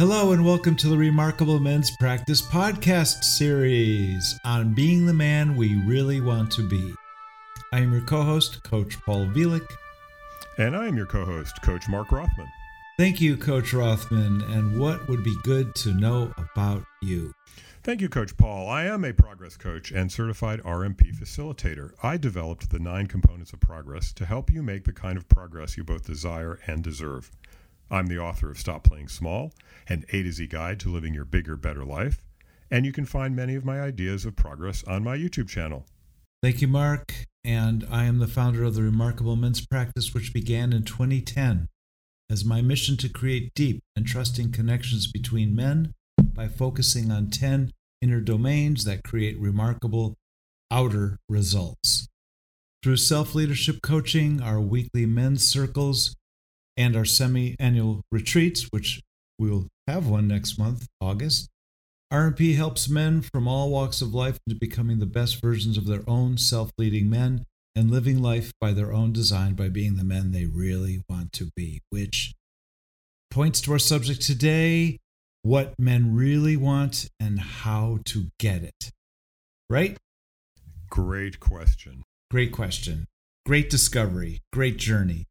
Hello, and welcome to the Remarkable Men's Practice podcast series on being the man we really want to be. I am your co host, Coach Paul Velick. And I am your co host, Coach Mark Rothman. Thank you, Coach Rothman. And what would be good to know about you? Thank you, Coach Paul. I am a progress coach and certified RMP facilitator. I developed the nine components of progress to help you make the kind of progress you both desire and deserve. I'm the author of Stop Playing Small, an A to Z guide to living your bigger, better life. And you can find many of my ideas of progress on my YouTube channel. Thank you, Mark. And I am the founder of the Remarkable Men's Practice, which began in 2010 as my mission to create deep and trusting connections between men by focusing on 10 inner domains that create remarkable outer results. Through self leadership coaching, our weekly men's circles, and our semi annual retreats, which we'll have one next month, August. RMP helps men from all walks of life into becoming the best versions of their own self leading men and living life by their own design by being the men they really want to be, which points to our subject today what men really want and how to get it. Right? Great question. Great question. Great discovery. Great journey.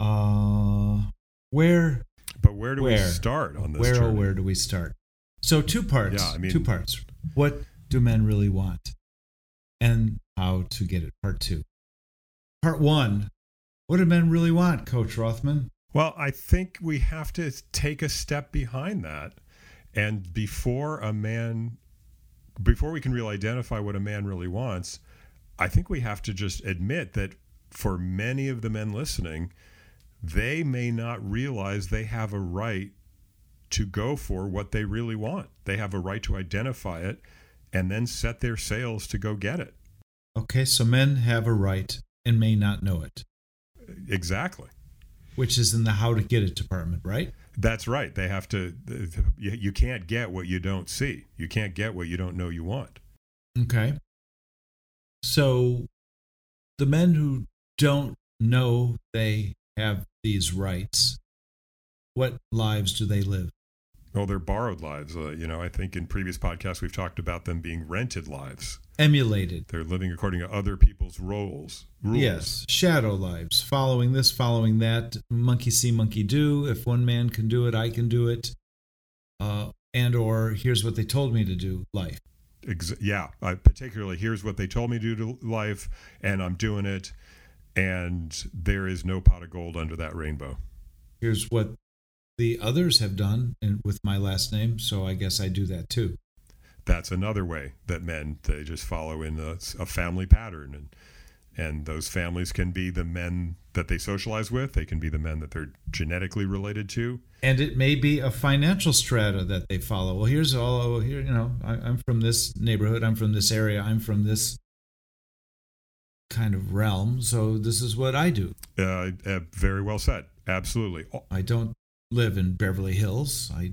Uh, where? But where do where, we start on this? Where journey? oh, where do we start? So two parts. Yeah, I mean- two parts. What do men really want, and how to get it? Part two. Part one. What do men really want, Coach Rothman? Well, I think we have to take a step behind that. And before a man, before we can really identify what a man really wants, I think we have to just admit that for many of the men listening, they may not realize they have a right to go for what they really want. They have a right to identify it and then set their sails to go get it. Okay, so men have a right and may not know it, Exactly. which is in the how to get it department, right? That's right. They have to, you, you can't get what you don't see. You can't get what you don't know you want. Okay. So the men who don't know they have these rights, what lives do they live? Oh, they're borrowed lives. Uh, you know, I think in previous podcasts we've talked about them being rented lives. Emulated. They're living according to other people's roles. Rules. Yes, shadow lives, following this, following that, monkey see, monkey do. If one man can do it, I can do it. Uh, and or here's what they told me to do. Life. Ex- yeah. I, particularly, here's what they told me to do to life, and I'm doing it. And there is no pot of gold under that rainbow. Here's what the others have done, and with my last name. So I guess I do that too. That's another way that men they just follow in a, a family pattern, and and those families can be the men that they socialize with. They can be the men that they're genetically related to. and it may be a financial strata that they follow. Well, here's all oh, here. You know, I, I'm from this neighborhood. I'm from this area. I'm from this kind of realm. So this is what I do. Uh, uh, very well said. Absolutely. Oh, I don't live in Beverly Hills. I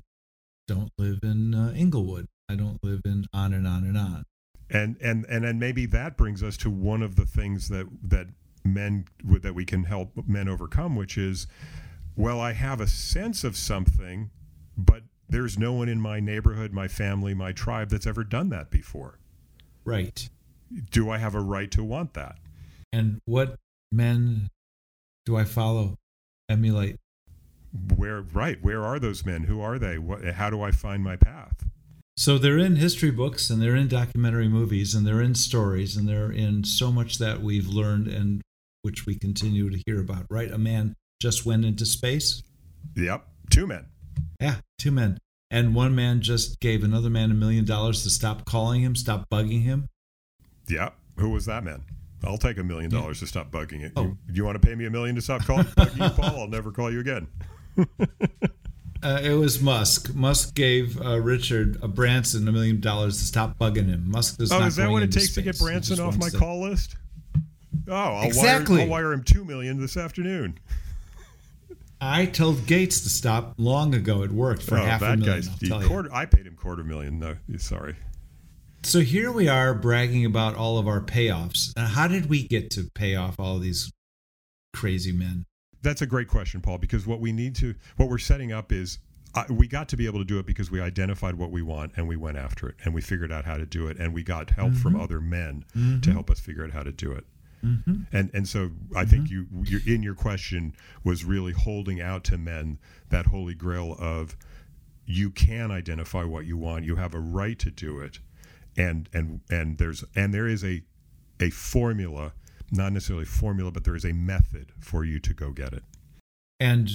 don't live in uh, Inglewood. I don't live in on and on and on. And and and then maybe that brings us to one of the things that that men that we can help men overcome, which is, well, I have a sense of something, but there's no one in my neighborhood, my family, my tribe that's ever done that before. Right. Do I have a right to want that? And what men do I follow, emulate? Where right? Where are those men? Who are they? What, how do I find my path? So they're in history books and they're in documentary movies and they're in stories and they're in so much that we've learned and which we continue to hear about, right? A man just went into space. Yep, two men. Yeah, two men. And one man just gave another man a million dollars to stop calling him, stop bugging him. Yep. Who was that man? I'll take a million dollars to stop bugging it. Oh. You, you want to pay me a million to stop calling, bugging you, Paul? I'll never call you again. Uh, it was Musk. Musk gave uh, Richard uh, Branson a million dollars to stop bugging him. Musk does Oh, is that what it takes to get Branson off my to- call list? Oh, I'll Exactly. Wire, I'll wire him two million this afternoon. I told Gates to stop long ago. It worked for oh, half a million. guy's I'll he tell you. quarter. I paid him quarter million. No, sorry. So here we are bragging about all of our payoffs. How did we get to pay off all of these crazy men? That's a great question, Paul, because what we need to, what we're setting up is I, we got to be able to do it because we identified what we want and we went after it and we figured out how to do it and we got help from Mhm. other men Mhm. to help us figure out how to do it. Mhm. And and so I think you you in your question was really holding out to men that holy grail of you can identify what you want, you have a right to do it, and and and there's and there is a a formula, not necessarily formula, but there is a method for you to go get it. And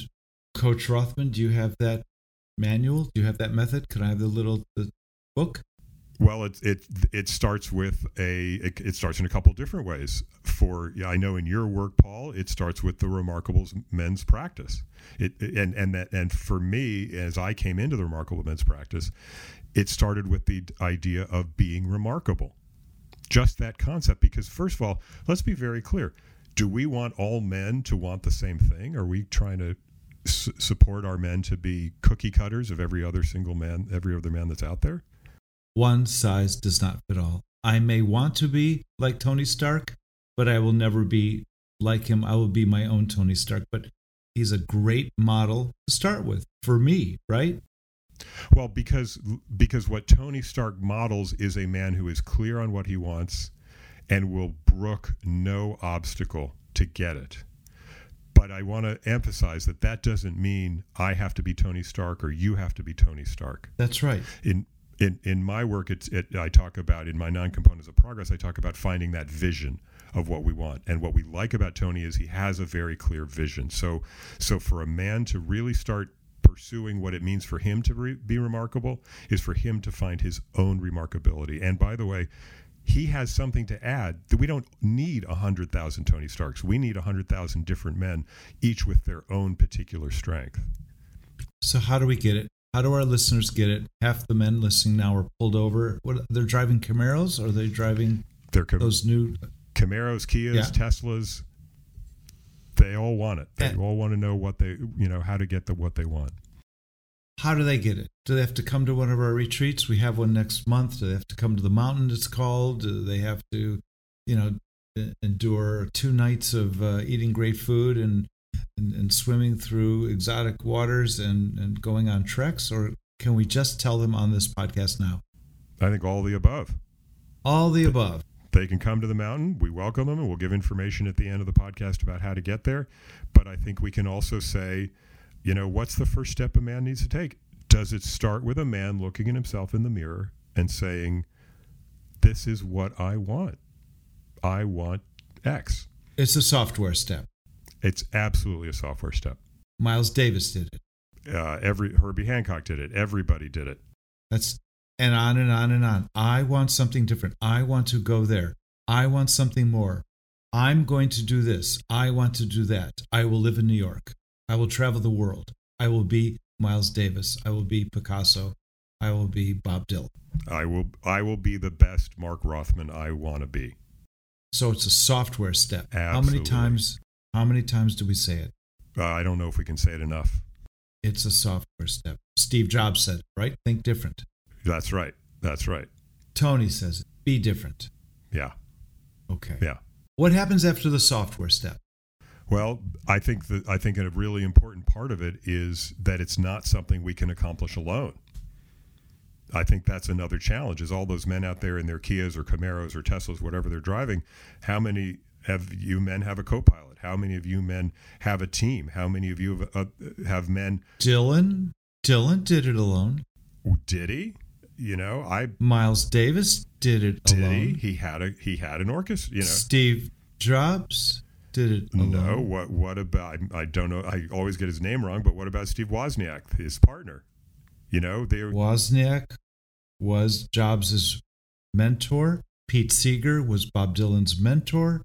Coach Rothman, do you have that manual? Do you have that method? Can I have the little the book? Well, it it it starts with a it, it starts in a couple different ways. For yeah, I know in your work, Paul, it starts with the Remarkables men's practice. It and and that and for me, as I came into the Remarkable men's practice, it started with the idea of being remarkable. Just that concept, because first of all, let's be very clear: Do we want all men to want the same thing? Are we trying to s- support our men to be cookie cutters of every other single man, every other man that's out there? One size does not fit all. I may want to be like Tony Stark, but I will never be like him. I will be my own Tony Stark. But he's a great model to start with for me, right? Well, because because what Tony Stark models is a man who is clear on what he wants and will brook no obstacle to get it. But I want to emphasize that that doesn't mean I have to be Tony Stark or you have to be Tony Stark. That's right. In in in my work, it's it, I talk about in my nine components of progress. I talk about finding that vision of what we want, and what we like about Tony is he has a very clear vision. So so for a man to really start pursuing what it means for him to re- be remarkable is for him to find his own remarkability. And by the way, he has something to add that we don't need 100,000 Tony Starks. We need 100,000 different men, each with their own particular strength. So how do we get it? How do our listeners get it? Half the men listening now are pulled over. What they're driving Camaros or are they driving They're Cam- those new Camaros, Kias, Yeah. Teslas. They all want it. They all want to know what they, you know, how to get the what they want. how do they get it? Do they have to come to one of our retreats? We have one next month. Do they have to come to the mountain? It's called. Do they have to, you know, endure two nights of uh, eating great food and, and and swimming through exotic waters and and going on treks, or can we just tell them on this podcast now? I think all the above. All the above. They can come to the mountain. We welcome them, and we'll give information at the end of the podcast about how to get there. But I think we can also say, you know, what's the first step a man needs to take? Does it start with a man looking at himself in the mirror and saying, "This is what I want. I want X." It's a software step. It's absolutely a software step. Miles Davis did it. Uh, every Herbie Hancock did it. Everybody did it. That's and on and on and on. I want something different. I want to go there. I want something more. I'm going to do this. I want to do that. I will live in New York. I will travel the world. I will be Miles Davis. I will be Picasso. I will be Bob Dylan. I will. I will be the best Mark Rothman I want to be. So it's a software step. How many times how many times do we say it? Uh, I don't know if we can say it enough. It's a software step. Steve Jobs said, it, right? Think different. That's right. That's right. Tony says it. Be different. Yeah. Okay. Yeah. What happens after the software step? Well, I think that I think a really important part of it is that it's not something we can accomplish alone. I think that's another challenge. Is all those men out there in their Kias or Camaros or Teslas, whatever they're driving, how many have you men have a co-pilot? How many of you men have a team? How many of you have, uh, have men? Dylan Dylan did it alone. Did he? You know, I Miles Davis did it did alone. he? He had a he had an orchestra. You know, Steve Jobs did it alone. No, what what about? I, I don't know. I always get his name wrong, but what about Steve Wozniak, his partner? You know, they Wozniak was Jobs's mentor. Pete Seeger was Bob Dylan's mentor.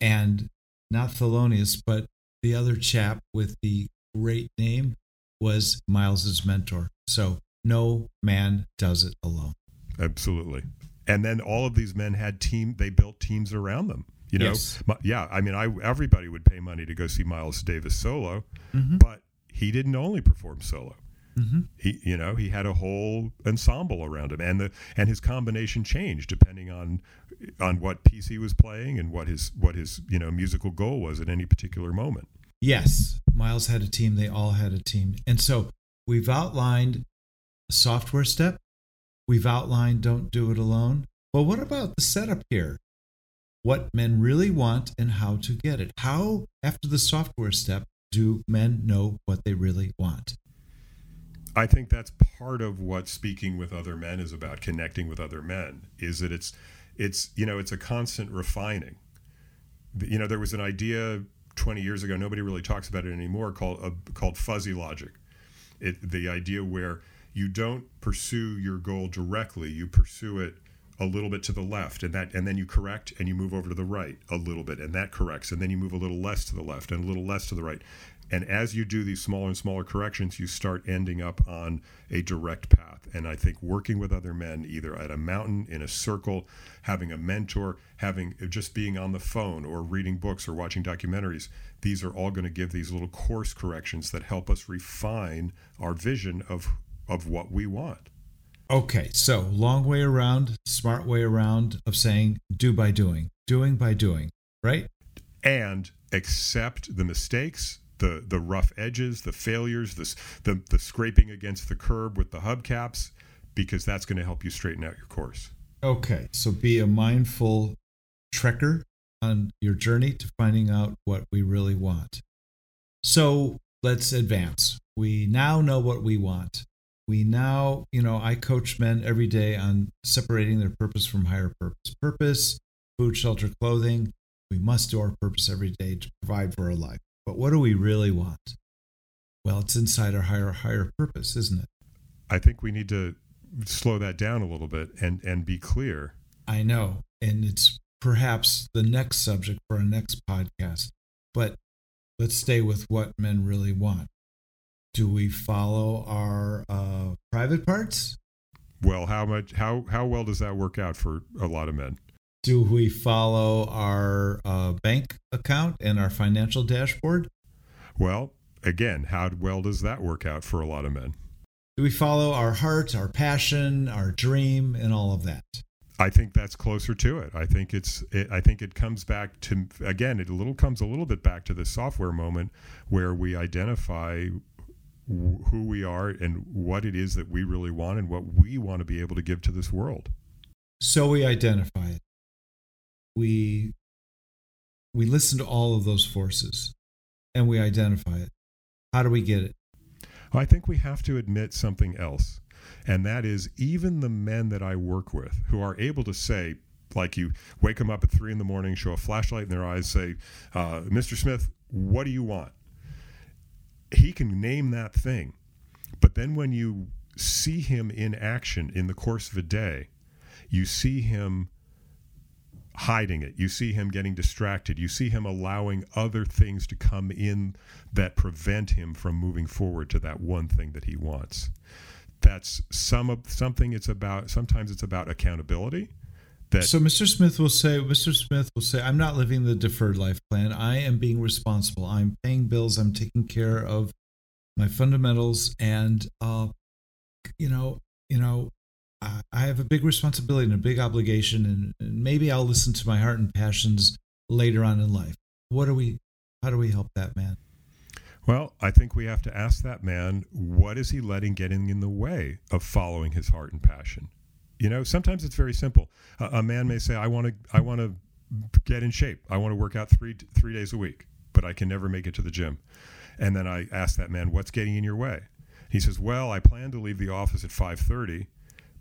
And not Thelonious, but the other chap with the great name was Miles's mentor. So no man does it alone. absolutely. And then all of these men had team. They built teams around them. You know, Yes. Yeah. I mean, I everybody would pay money to go see Miles Davis solo, Mhm. but he didn't only perform solo. hmm He, you know, he had a whole ensemble around him, and the and his combination changed depending on on what piece he was playing and what his what his you know musical goal was at any particular moment. Yes, Miles had a team. They all had a team. And so we've outlined software step. We've outlined don't do it alone. But what about the setup here? What men really want and how to get it. How, after the software step, do men know what they really want? I think that's part of what speaking with other men is about, connecting with other men, is that it's it's you know, it's a constant refining. You know, there was an idea 20 years ago, nobody really talks about it anymore, called uh, called fuzzy logic. It, the idea where you don't pursue your goal directly, you pursue it a little bit to the left and that and then you correct and you move over to the right a little bit and that corrects and then you move a little less to the left and a little less to the right. And as you do these smaller and smaller corrections you start ending up on a direct path. And i think working with other men either at a mountain in a circle having a mentor having just being on the phone or reading books or watching documentaries these are all going to give these little course corrections that help us refine our vision of of what we want Okay, so long way around, smart way around of saying do by doing, doing by doing, right? And accept the mistakes, the the rough edges, the failures, the the, the scraping against the curb with the hubcaps, because that's going to help you straighten out your course. Okay, so be a mindful trekker on your journey to finding out what we really want. So let's advance. We now know what we want we now, you know, I coach men every day on separating their purpose from higher purpose. Purpose, food, shelter, clothing. We must do our purpose every day to provide for our life. But what do we really want? Well, it's inside our higher higher purpose, isn't it? I think we need to slow that down a little bit and and be clear. I know, and it's perhaps the next subject for our next podcast. But let's stay with what men really want do we follow our uh, private parts? Well, how much how how well does that work out for a lot of men? Do we follow our uh, bank account and our financial dashboard? Well, again, how well does that work out for a lot of men? Do we follow our heart, our passion, our dream, and all of that? I think that's closer to it. I think it's. It, I think it comes back to again. It a little comes a little bit back to the software moment where we identify who we are and what it is that we really want and what we want to be able to give to this world. So we identify it. We we listen to all of those forces and we identify it. How do we get it? I think we have to admit something else. And that is even the men that I work with who are able to say, like you wake them up at three in the morning, show a flashlight in their eyes, say, uh, Mr. Smith, what do you want? He can name that thing. But then when you see him in action in the course of a day, you see him hiding it. You see him getting distracted. You see him allowing other things to come in that prevent him from moving forward to that one thing that he wants. That's some of something it's about sometimes it's about accountability that so Mr. Smith will say, Mr. Smith will say, I'm not living the deferred life plan. I am being responsible. I'm paying bills. I'm taking care of my fundamentals, and uh, you know, you know, I, I have a big responsibility and a big obligation, and, and maybe I'll listen to my heart and passions later on in life. What do we? How do we help that man? Well, I think we have to ask that man, what is he letting getting in the way of following his heart and passion? You know, sometimes it's very simple. a man may say, "I want to, I want to get in shape. I want to work out three three days a week, but I can never make it to the gym." And then I ask that man, "What's getting in your way?" He says, "Well, I plan to leave the office at 5:30,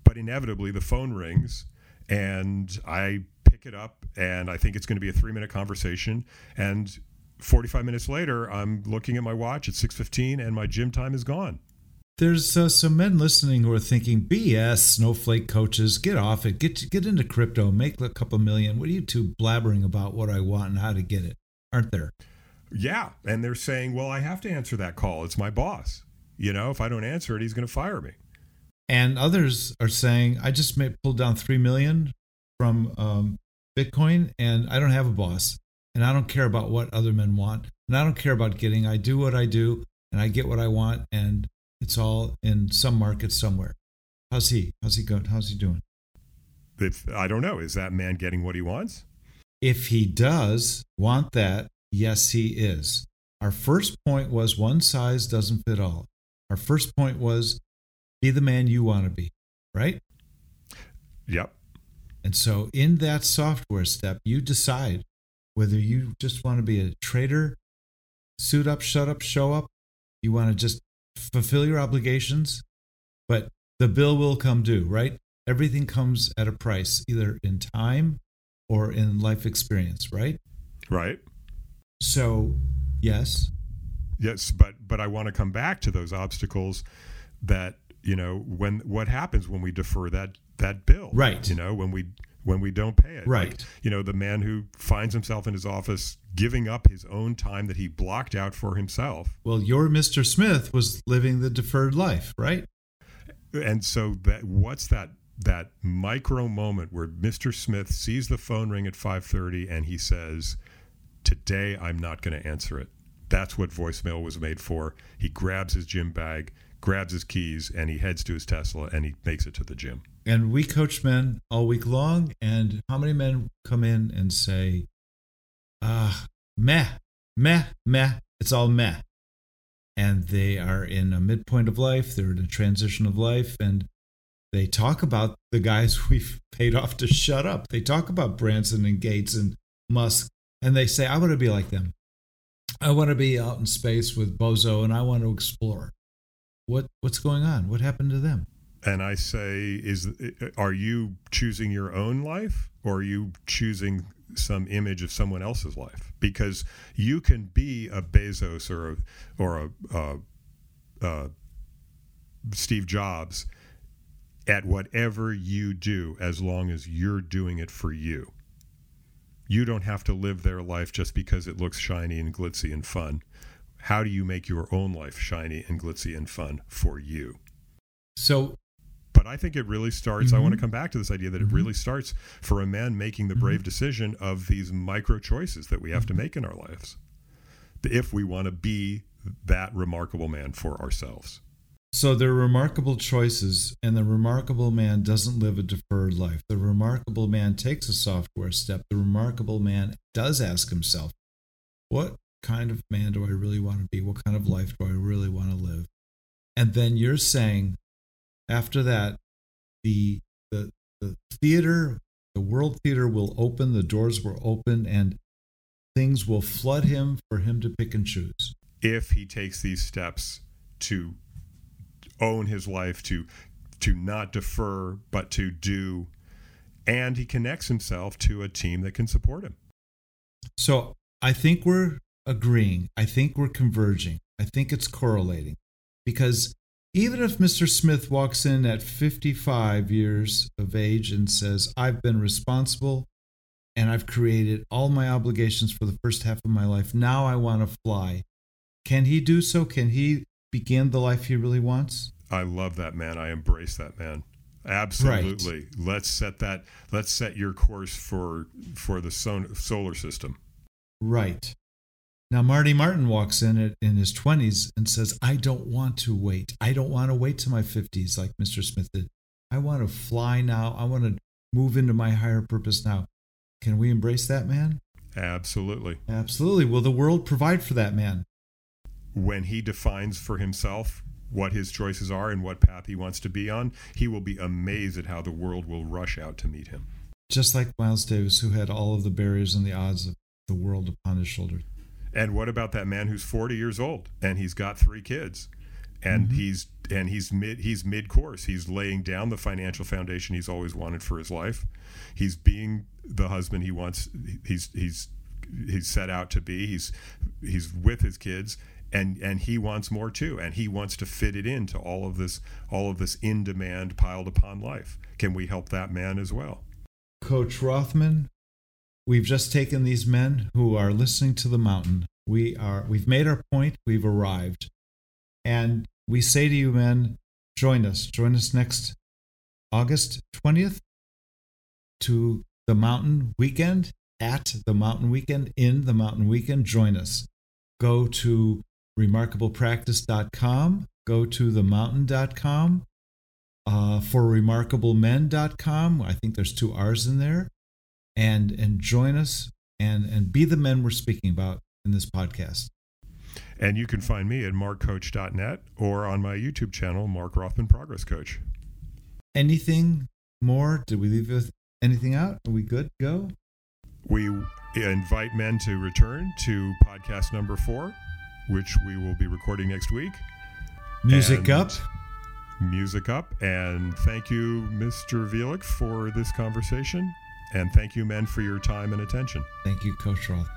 but inevitably the phone rings, and I pick it up, and I think it's going to be a three minute conversation, and 45 minutes later, I'm looking at my watch at 6:15, and my gym time is gone." There's uh, some men listening who are thinking BS snowflake coaches get off it. Get get into crypto. Make a couple million. What are you two blabbering about what I want and how to get it? Aren't there? Yeah and they're saying well I have to answer that call. It's my boss. You know if I don't answer it he's going to fire me. And others are saying I just may pull down 3 million from um, Bitcoin and I don't have a boss and I don't care about what other men want and I don't care about getting. I do what I do and I get what I want and it's all in some market somewhere. How's he? How's he going? How's he doing? If, I don't know. Is that man getting what he wants? If he does want that, yes, he is. Our first point was one size doesn't fit all. Our first point was be the man you want to be, right? Yep. And so in that software step, you decide whether you just want to be a trader, suit up, shut up, show up. You want to just fulfill your obligations, but the bill will come due, right? Everything comes at a price, either in time or in life experience, right? Right. So, yes. Yes, but but I want to come back to those obstacles that, you know, when what happens when we defer that that bill. Right. You know, when we when we don't pay it. Right. Like, you know, the man who finds himself in his office giving up his own time that he blocked out for himself. Well, your Mr. Smith was living the deferred life, right? And so that what's that that micro moment where Mr. Smith sees the phone ring at 5:30 and he says, "Today I'm not going to answer it." That's what voicemail was made for. He grabs his gym bag, grabs his keys, and he heads to his Tesla and he makes it to the gym. And we coach men all week long. And how many men come in and say, ah, meh, meh, meh, it's all meh. And they are in a midpoint of life, they're in a transition of life, and they talk about the guys we've paid off to shut up. They talk about Branson and Gates and Musk, and they say, I want to be like them. I want to be out in space with Bozo and I want to explore. What what's going on? What happened to them? And I say, is are you choosing your own life or are you choosing some image of someone else's life? Because you can be a Bezos or a, or a, Steve Jobs at whatever you do as long as you're doing it for you. You don't have to live their life just because it looks shiny and glitzy and fun. How do you make your own life shiny and glitzy and fun for you? So but I think it really starts. Mm-hmm. I want to come back to this idea that it Mhm. really starts for a man making the brave decision of these micro choices that we have to make in our lives, if we want to be that remarkable man for ourselves. So they're remarkable choices, and the remarkable man doesn't live a deferred life. The remarkable man takes a software step. The remarkable man does ask himself, what kind of man do I really want to be? What kind of life do I really want to live? And then you're saying, after that, the the the theater, the world theater will open, the doors will open, and things will flood him for him to pick and choose. If he takes these steps to own his life, to to not defer, but to do, and he connects himself to a team that can support him. So I think we're agreeing. I think we're converging. I think it's correlating. Because even if Mr. Smith walks in at 55 years of age and says, I've been responsible and I've created all my obligations for the first half of my life, now I want to fly. Can he do so? Can he begin the life he really wants? I love that man. I embrace that man. Absolutely. Let's set that. Let's set your course for for the son- solar system. Right. Now, Marty Martin walks in at, in his 20s and says, I don't want to wait. I don't want to wait to my 50s like Mr. Smith did. I want to fly now. I want to move into my higher purpose now. Can we embrace that man? Absolutely. Absolutely. Will the world provide for that man? When he defines for himself what his choices are and what path he wants to be on, he will be amazed at how the world will rush out to meet him. Just like Miles Davis, who had all of the barriers and the odds of the world upon his shoulders. And what about that man who's 40 years old and he's got three kids? And Mhm. he's and he's mid he's mid course. He's laying down the financial foundation he's always wanted for his life. He's being the husband he wants he's he's he's set out to be. He's he's with his kids and and he wants more too and he wants to fit it into all of this all of this in demand piled upon life. Can we help that man as well? Coach Rothman, we've just taken these men who are listening to the mountain. We are we've made our point, we've arrived. And we say to you men, join us. Join us next August 20th to the mountain weekend at the mountain weekend in the mountain weekend. Join us. Go to remarkablepractice.com, go to themountain.com, uh, for remarkablemen.com. I think there's two R's in there. And and join us and and be the men we're speaking about in this podcast. And you can find me at markcoach.net or on my YouTube channel, Mark Rothman Progress Coach. Anything more? Did we leave with anything out? Are we good? Go. We invite men to return to podcast number four, which we will be recording next week. Music And up. Music up. And thank you, Mr. Velick, for this conversation. And thank you, men, for your time and attention. Thank you, Coach Roth.